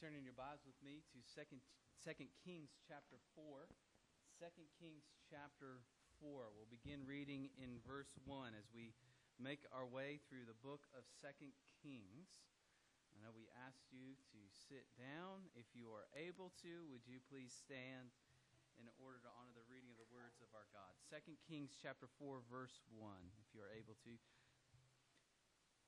turning your Bibles with me to Second, Second Kings chapter 4. Second Kings chapter 4. We'll begin reading in verse 1 as we make our way through the book of Second Kings. I know we asked you to sit down. If you are able to, would you please stand in order to honor the reading of the words of our God? Second Kings chapter 4 verse 1, if you are able to.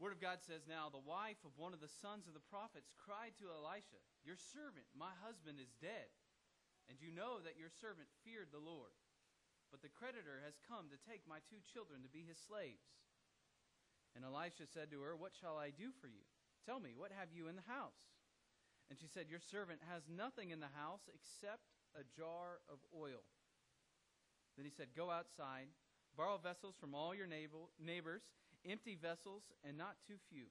Word of God says now, the wife of one of the sons of the prophets cried to Elisha, Your servant, my husband, is dead, and you know that your servant feared the Lord. But the creditor has come to take my two children to be his slaves. And Elisha said to her, What shall I do for you? Tell me, what have you in the house? And she said, Your servant has nothing in the house except a jar of oil. Then he said, Go outside, borrow vessels from all your neighbors empty vessels and not too few.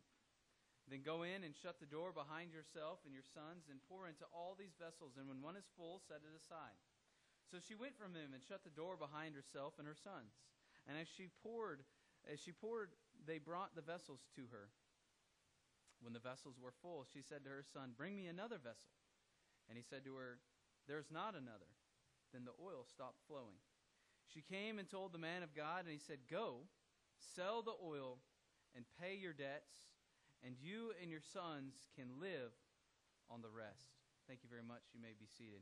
Then go in and shut the door behind yourself and your sons and pour into all these vessels, and when one is full, set it aside. So she went from him and shut the door behind herself and her sons. And as she poured, as she poured, they brought the vessels to her. When the vessels were full, she said to her son, Bring me another vessel. And he said to her, There's not another. Then the oil stopped flowing. She came and told the man of God, and he said, Go Sell the oil and pay your debts, and you and your sons can live on the rest. Thank you very much. You may be seated.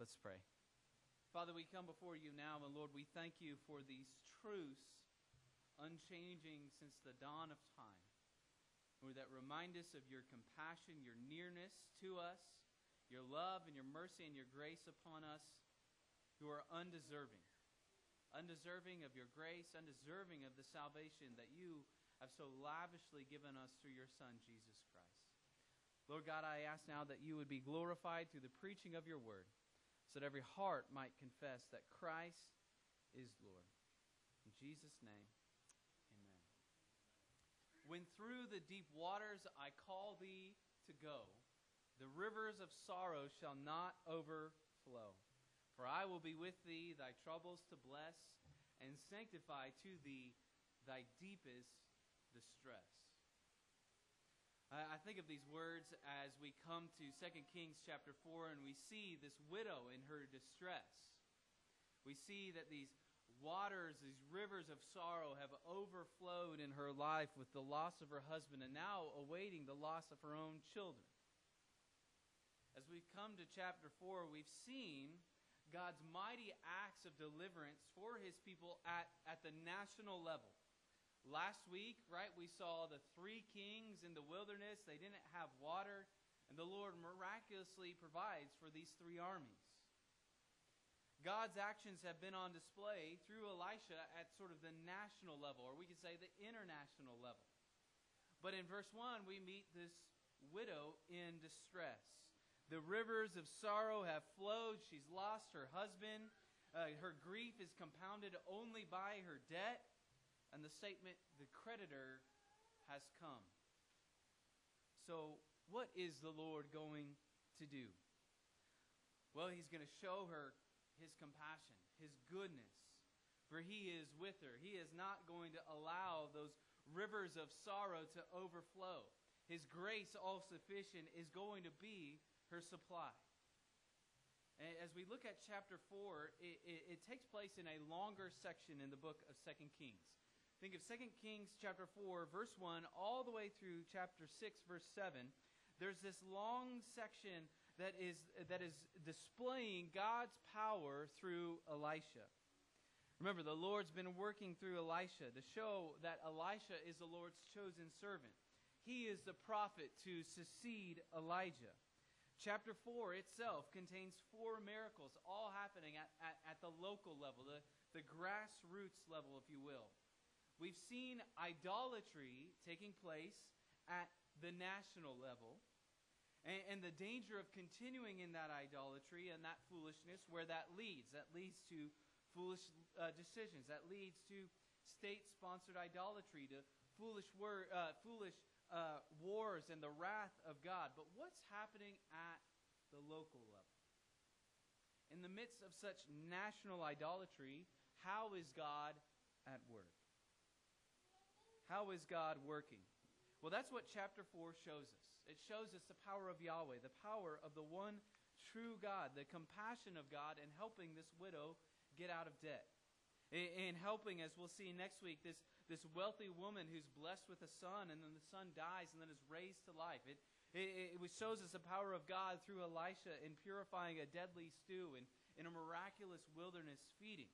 Let's pray. Father, we come before you now, and Lord, we thank you for these truths, unchanging since the dawn of time. Lord, that remind us of your compassion, your nearness to us, your love and your mercy and your grace upon us who are undeserving undeserving of your grace, undeserving of the salvation that you have so lavishly given us through your Son, Jesus Christ. Lord God, I ask now that you would be glorified through the preaching of your word, so that every heart might confess that Christ is Lord. In Jesus' name, amen. When through the deep waters I call thee to go, the rivers of sorrow shall not overflow. For I will be with thee, thy troubles to bless, and sanctify to thee thy deepest distress. I think of these words as we come to 2 Kings chapter 4 and we see this widow in her distress. We see that these waters, these rivers of sorrow have overflowed in her life with the loss of her husband and now awaiting the loss of her own children. As we've come to chapter 4, we've seen God's mighty acts of deliverance for his people at, at the national level. Last week, right, we saw the three kings in the wilderness. They didn't have water, and the Lord miraculously provides for these three armies. God's actions have been on display through Elisha at sort of the national level, or we could say the international level. But in verse 1, we meet this widow in distress. The rivers of sorrow have flowed. She's lost her husband. Uh, her grief is compounded only by her debt. And the statement, the creditor has come. So, what is the Lord going to do? Well, he's going to show her his compassion, his goodness, for he is with her. He is not going to allow those rivers of sorrow to overflow. His grace, all sufficient, is going to be her supply. As we look at chapter 4, it, it, it, takes place in a longer section in the book of 2 Kings. Think of 2 Kings chapter 4, verse 1, all the way through chapter 6, verse 7. There's this long section that is, that is displaying God's power through Elisha. Remember, the Lord's been working through Elisha to show that Elisha is the Lord's chosen servant. He is the prophet to succeed Elijah. Chapter 4 itself contains four miracles, all happening at, at, at, the local level, the, the grassroots level, if you will. We've seen idolatry taking place at the national level, and, and the danger of continuing in that idolatry and that foolishness, where that leads. That leads to foolish uh, decisions, that leads to state sponsored idolatry, to foolish, word, uh, foolish uh, wars and the wrath of God. But what's happening at the local level? In the midst of such national idolatry, how is God at work? How is God working? Well, that's what chapter 4 shows us. It shows us the power of Yahweh, the power of the one true God, the compassion of God in helping this widow get out of debt. In helping, as we'll see next week, this, this wealthy woman who's blessed with a son, and then the son dies and then is raised to life. It, it, it shows us the power of God through Elisha in purifying a deadly stew and in a miraculous wilderness feeding.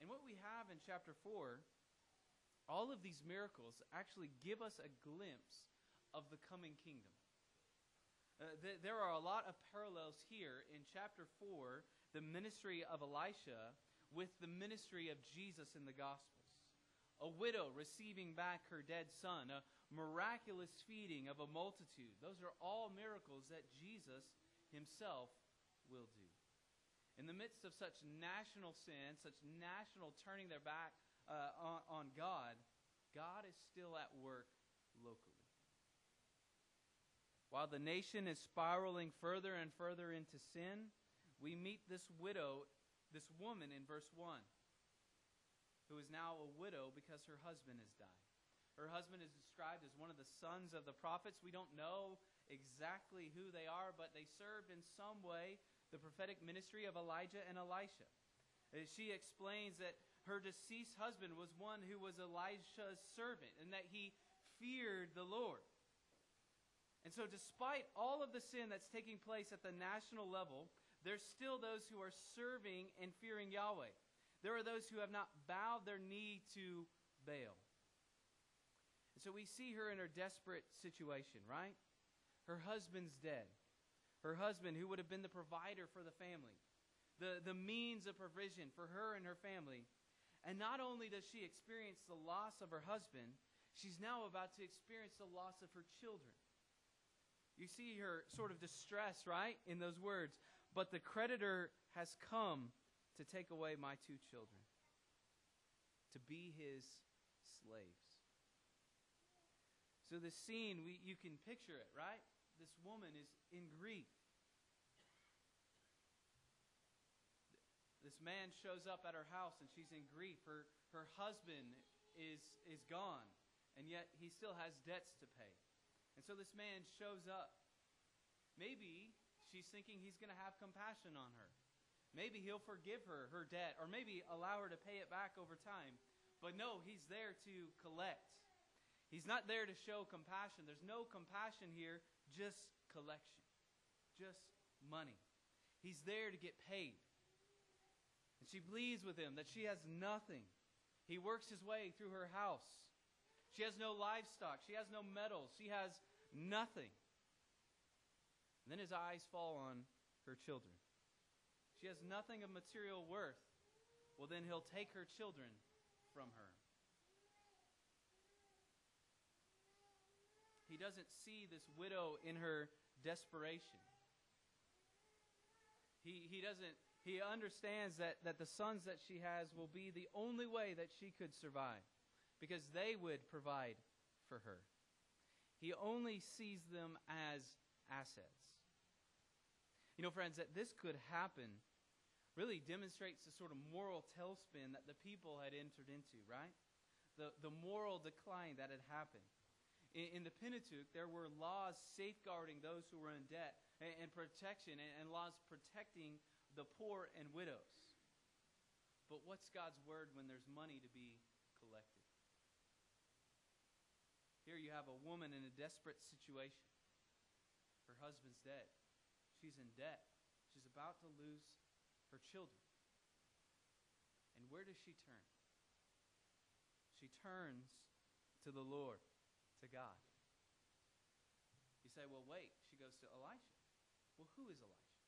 And what we have in chapter 4, all of these miracles actually give us a glimpse of the coming kingdom. Uh, th- there are a lot of parallels here in chapter 4, the ministry of Elisha with the ministry of Jesus in the Gospels. A widow receiving back her dead son, a miraculous feeding of a multitude. Those are all miracles that Jesus himself will do. In the midst of such national sin, such national turning their back uh, on, on God, God is still at work locally. While the nation is spiraling further and further into sin, we meet this widow this woman in verse 1 who is now a widow because her husband has died. Her husband is described as one of the sons of the prophets. We don't know exactly who they are, but they served in some way the prophetic ministry of Elijah and Elisha. Uh, she explains that her deceased husband was one who was Elisha's servant and that he feared the Lord. And so, despite all of the sin that's taking place at the national level, there's still those who are serving and fearing Yahweh. There are those who have not bowed their knee to Baal. And so we see her in her desperate situation, right? Her husband's dead. Her husband, who would have been the provider for the family, the, the means of provision for her and her family. And not only does she experience the loss of her husband, she's now about to experience the loss of her children. You see her sort of distress, right, in those words. But the creditor has come to take away my two children, to be his slaves. So the scene, we, you can picture it, right? This woman is in grief. This man shows up at her house and she's in grief. Her, her husband is, is gone, and yet he still has debts to pay. And so this man shows up. Maybe she's thinking he's going to have compassion on her. Maybe he'll forgive her her debt, or maybe allow her to pay it back over time. But no, he's there to collect. He's not there to show compassion. There's no compassion here, just collection, just money. He's there to get paid. And she pleads with him that she has nothing. He works his way through her house. She has no livestock. She has no metals. She has nothing. And then his eyes fall on her children. She has nothing of material worth. Well, then he'll take her children from her. He doesn't see this widow in her desperation. He, he doesn't he understands that, that the sons that she has will be the only way that she could survive because they would provide for her. He only sees them as assets. You know, friends, that this could happen really demonstrates the sort of moral tailspin that the people had entered into, right? The, the moral decline that had happened. In, in the Pentateuch, there were laws safeguarding those who were in debt and, and protection, and, and laws protecting the poor and widows. But what's God's word when there's money to be collected? Here you have a woman in a desperate situation. Her husband's dead. She's in debt. She's about to lose her children. And where does she turn? She turns to the Lord, to God. You say, well, wait. She goes to Elisha. Well, who is Elisha?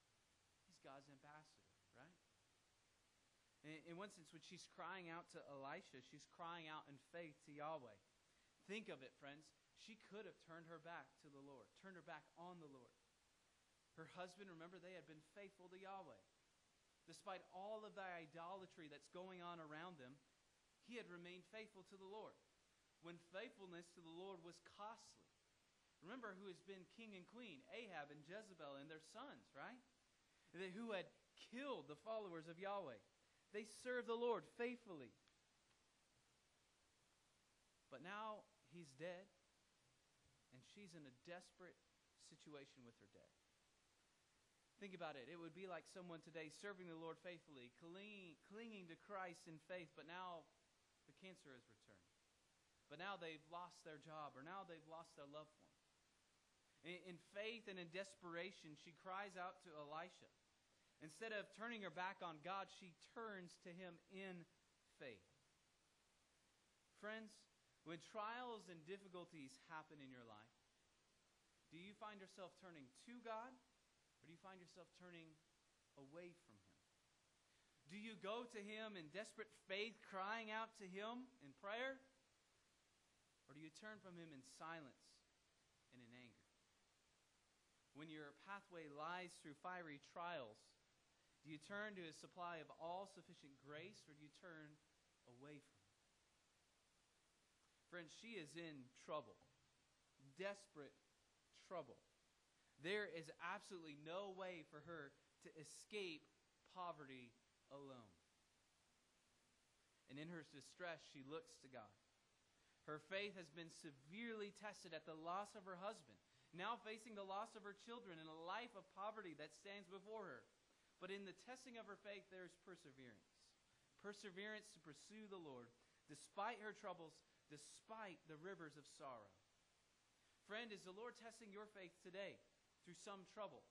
He's God's ambassador, right? In, in one sense, when she's crying out to Elisha, she's crying out in faith to Yahweh. Think of it, friends. She could have turned her back to the Lord, turned her back on the Lord. Her husband, remember, they had been faithful to Yahweh. Despite all of the idolatry that's going on around them, he had remained faithful to the Lord. When faithfulness to the Lord was costly. Remember who has been king and queen Ahab and Jezebel and their sons, right? They, who had killed the followers of Yahweh. They served the Lord faithfully. But now he's dead. And she's in a desperate situation with her day. Think about it. It would be like someone today serving the Lord faithfully, clinging, clinging to Christ in faith, but now the cancer has returned. But now they've lost their job, or now they've lost their loved one. In, in faith and in desperation, she cries out to Elisha. Instead of turning her back on God, she turns to him in faith. Friends, when trials and difficulties happen in your life, do you find yourself turning to God do you find yourself turning away from Him? Do you go to Him in desperate faith, crying out to Him in prayer? Or do you turn from Him in silence and in anger? When your pathway lies through fiery trials, do you turn to His supply of all sufficient grace or do you turn away from Him? Friends, she is in trouble, desperate trouble. There is absolutely no way for her to escape poverty alone. And in her distress, she looks to God. Her faith has been severely tested at the loss of her husband, now facing the loss of her children and a life of poverty that stands before her. But in the testing of her faith, there is perseverance. Perseverance to pursue the Lord, despite her troubles, despite the rivers of sorrow. Friend, is the Lord testing your faith today? Through some trouble?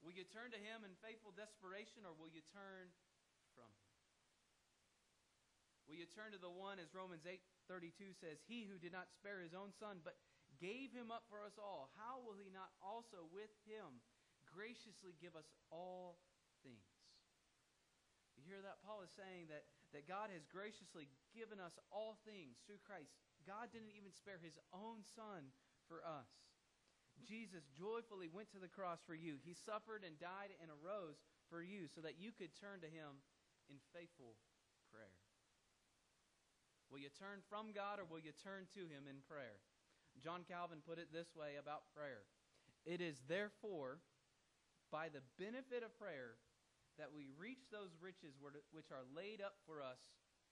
Will you turn to Him in faithful desperation or will you turn from Him? Will you turn to the one, as Romans 8 32 says, He who did not spare His own Son, but gave Him up for us all, how will He not also with Him graciously give us all things? You hear that? Paul is saying that, that God has graciously given us all things through Christ. God didn't even spare His own Son for us. Jesus joyfully went to the cross for you. He suffered and died and arose for you so that you could turn to him in faithful prayer. Will you turn from God or will you turn to him in prayer? John Calvin put it this way about prayer It is therefore by the benefit of prayer that we reach those riches which are laid up for us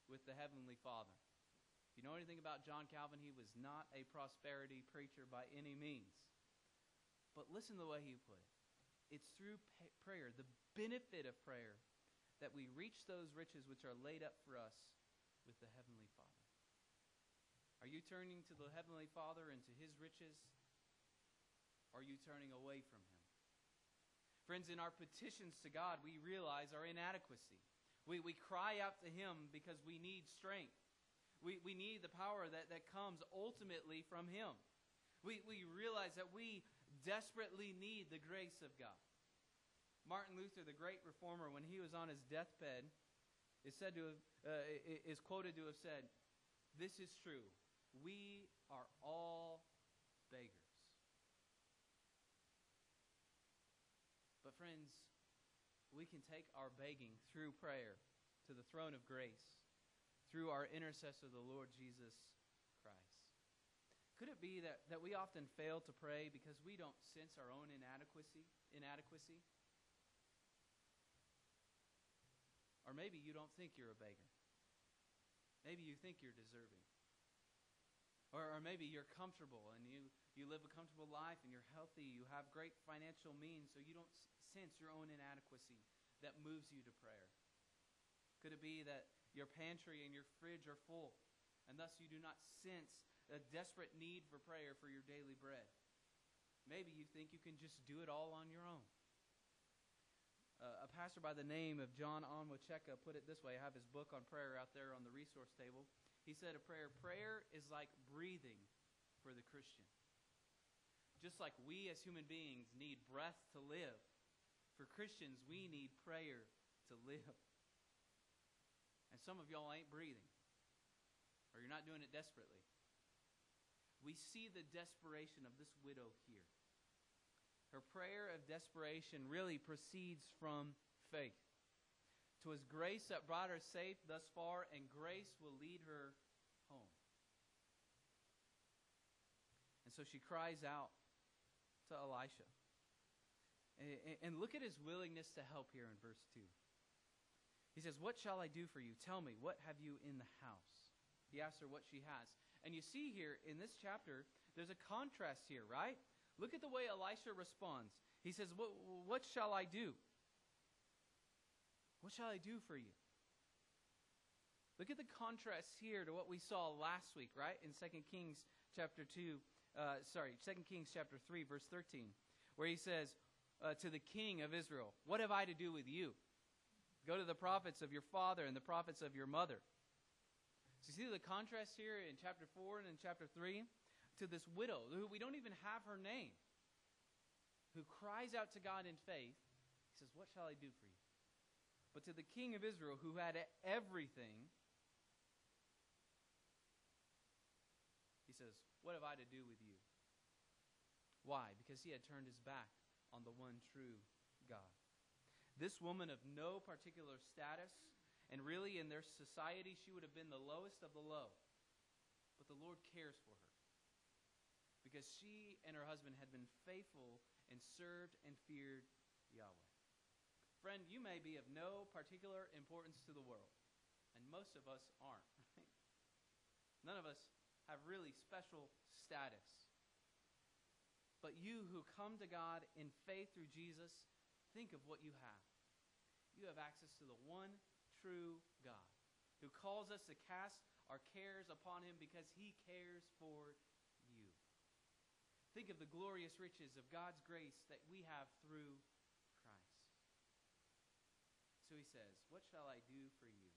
with the Heavenly Father. If you know anything about John Calvin, he was not a prosperity preacher by any means. But listen to the way he put it. It's through prayer, the benefit of prayer, that we reach those riches which are laid up for us with the Heavenly Father. Are you turning to the Heavenly Father and to His riches? Are you turning away from Him? Friends, in our petitions to God, we realize our inadequacy. We, we cry out to Him because we need strength. We, we need the power that, that comes ultimately from Him. We, we realize that we desperately need the grace of God. Martin Luther, the great reformer, when he was on his deathbed, is said to have, uh, is quoted to have said, "This is true. We are all beggars." But friends, we can take our begging through prayer to the throne of grace through our intercessor, the Lord Jesus could it be that, that we often fail to pray because we don't sense our own inadequacy? Inadequacy? Or maybe you don't think you're a beggar. Maybe you think you're deserving. Or, or maybe you're comfortable and you, you live a comfortable life and you're healthy, you have great financial means, so you don't sense your own inadequacy that moves you to prayer. Could it be that your pantry and your fridge are full, and thus you do not sense a desperate need for prayer for your daily bread. Maybe you think you can just do it all on your own. Uh, a pastor by the name of John Onwuchekwa put it this way. I have his book on prayer out there on the resource table. He said a prayer, prayer is like breathing for the Christian. Just like we as human beings need breath to live, for Christians, we need prayer to live. And some of y'all ain't breathing, or you're not doing it desperately we see the desperation of this widow here. Her prayer of desperation really proceeds from faith. Twas grace that brought her safe thus far, and grace will lead her home. And so she cries out to Elisha. And look at his willingness to help here in verse 2. He says, What shall I do for you? Tell me, what have you in the house? He asks her what she has. And you see here in this chapter, there's a contrast here, right? Look at the way Elisha responds. He says, What, what shall I do? What shall I do for you? Look at the contrast here to what we saw last week, right? In 2 Kings chapter 2, uh, sorry, 2 Kings chapter 3, verse 13, where he says uh, to the king of Israel, What have I to do with you? Go to the prophets of your father and the prophets of your mother. So you see the contrast here in chapter 4 and in chapter 3 to this widow, who we don't even have her name, who cries out to God in faith. He says, What shall I do for you? But to the king of Israel, who had everything, he says, What have I to do with you? Why? Because he had turned his back on the one true God. This woman of no particular status, and really in their society, she would have been the lowest of the low. But the Lord cares for her because she and her husband had been faithful and served and feared Yahweh. Friend, you may be of no particular importance to the world, and most of us aren't. Right? None of us have really special status. But you who come to God in faith through Jesus, think of what you have. You have access to the one true God who calls us to cast our cares upon him because he cares for you. Think of the glorious riches of God's grace that we have through Christ. So he says, What shall I do for you?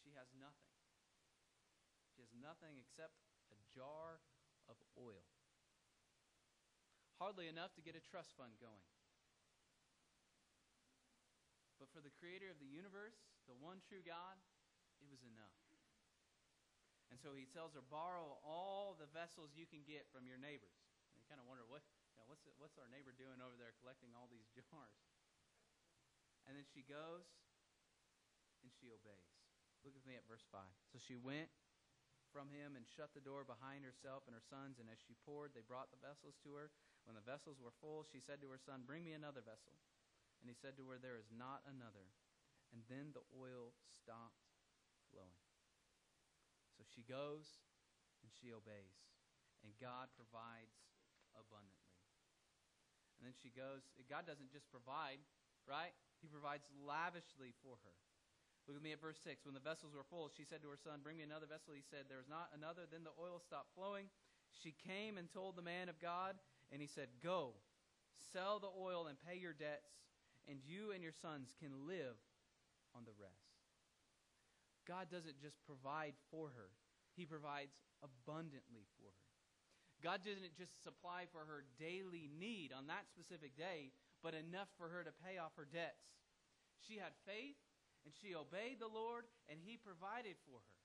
She has nothing. She has nothing except a jar of oil. Hardly enough to get a trust fund going. But for the creator of the universe, the one true God, it was enough. And so he tells her, borrow all the vessels you can get from your neighbors. And you kind of wonder, what, you know, what's, what's our neighbor doing over there collecting all these jars? And then she goes and she obeys. Look with me at verse 5. So she went from him and shut the door behind herself and her sons. And as she poured, they brought the vessels to her. When the vessels were full, she said to her son, Bring me another vessel. And he said to her, There is not another. And then the oil stopped flowing. So she goes and she obeys. And God provides abundantly. And then she goes, God doesn't just provide, right? He provides lavishly for her. Look with me at verse 6. When the vessels were full, she said to her son, Bring me another vessel. He said, There is not another. Then the oil stopped flowing. She came and told the man of God, and he said, Go, sell the oil and pay your debts, and you and your sons can live on the rest. God doesn't just provide for her, He provides abundantly for her. God didn't just supply for her daily need on that specific day, but enough for her to pay off her debts. She had faith and she obeyed the Lord, and He provided for her.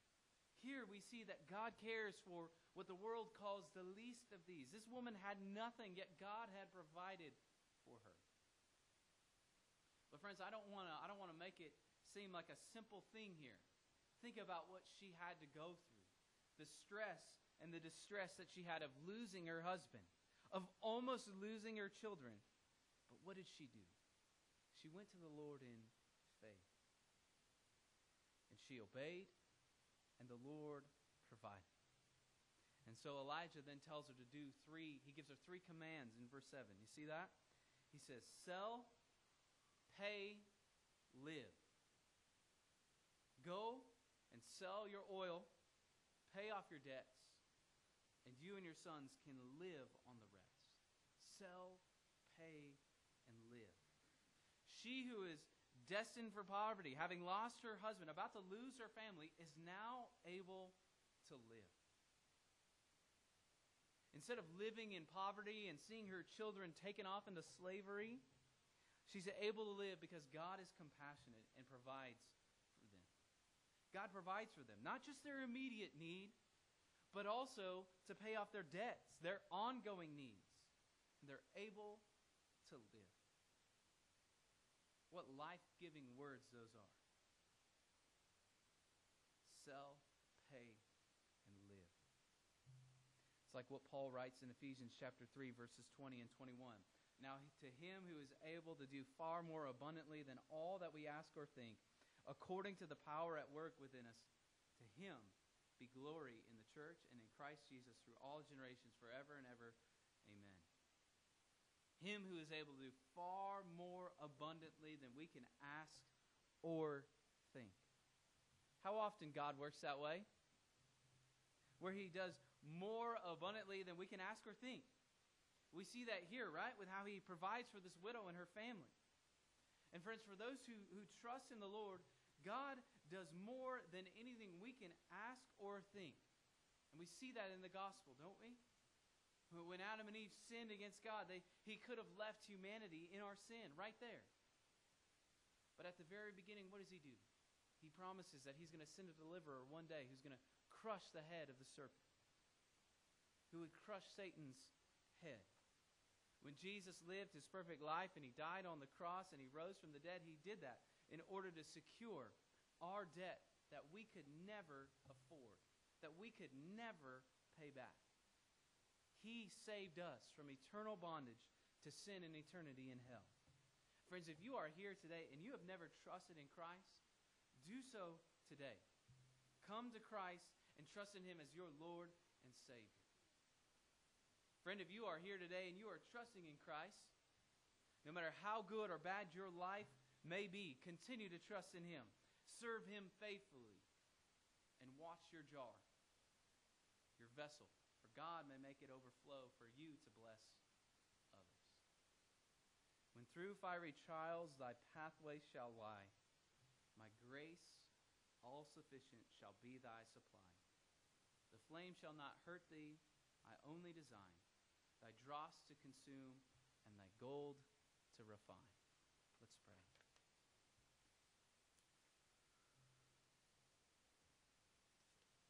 Here we see that God cares for what the world calls the least of these. This woman had nothing, yet God had provided for her. But friends, I don't want to I don't want to make it seem like a simple thing here. Think about what she had to go through. The stress and the distress that she had of losing her husband, of almost losing her children. But what did she do? She went to the Lord in faith. And she obeyed, and the Lord provided. And so Elijah then tells her to do three, he gives her three commands in verse 7. You see that? He says, Sell, pay, live. Go and sell your oil, pay off your debts, and you and your sons can live on the rest. Sell, pay, and live. She who is destined for poverty, having lost her husband, about to lose her family, is now able to live. Instead of living in poverty and seeing her children taken off into slavery, she's able to live because God is compassionate and provides for them. God provides for them, not just their immediate need, but also to pay off their debts, their ongoing needs. And they're able to live. What life giving words those are. Sell, pay, and live. It's like what Paul writes in Ephesians chapter 3, verses 20 and 21. Now, to him who is able to do far more abundantly than all that we ask or think, according to the power at work within us, to him be glory in the church and in Christ Jesus through all generations, forever and ever. Amen. Him who is able to do far more abundantly than we can ask or think. How often God works that way? Where he does more abundantly than we can ask or think. We see that here, right? With how he provides for this widow and her family. And friends, for those who, who trust in the Lord, God does more than anything we can ask or think. And we see that in the gospel, don't we? When Adam and Eve sinned against God, they, he could have left humanity in our sin right there. But at the very beginning, what does he do? He promises that he's going to send a deliverer one day who's going to crush the head of the serpent, who would crush Satan's head. When Jesus lived his perfect life and he died on the cross and he rose from the dead, he did that in order to secure our debt that we could never afford, that we could never pay back. He saved us from eternal bondage to sin and eternity in hell. Friends, if you are here today and you have never trusted in Christ, do so today. Come to Christ and trust in Him as your Lord and Savior. Friend, if you are here today and you are trusting in Christ, no matter how good or bad your life may be, continue to trust in Him. Serve Him faithfully and watch your jar, your vessel, for God may make it overflow for you to bless others. When through fiery trials thy pathway shall lie, my grace, all sufficient, shall be thy supply. The flame shall not hurt thee, I only design thy dross to consume and thy gold to refine. Let's pray.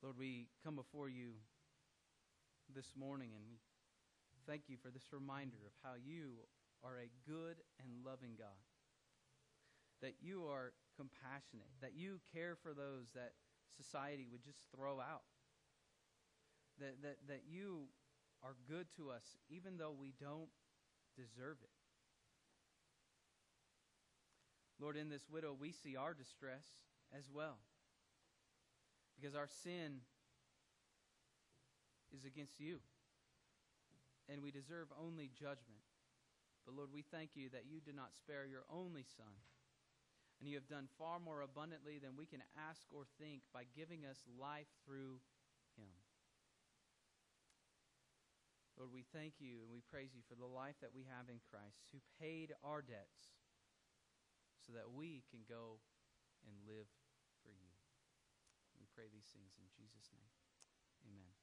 Lord, we come before you this morning and we thank you for this reminder of how you are a good and loving God. That you are compassionate, that you care for those that society would just throw out. That, that, that you are good to us even though we don't deserve it. Lord, in this widow, we see our distress as well because our sin is against you. And we deserve only judgment. But Lord, we thank you that you did not spare your only Son. And you have done far more abundantly than we can ask or think by giving us life through him. Lord, we thank you and we praise you for the life that we have in Christ, who paid our debts so that we can go and live for you. We pray these things in Jesus' name. Amen.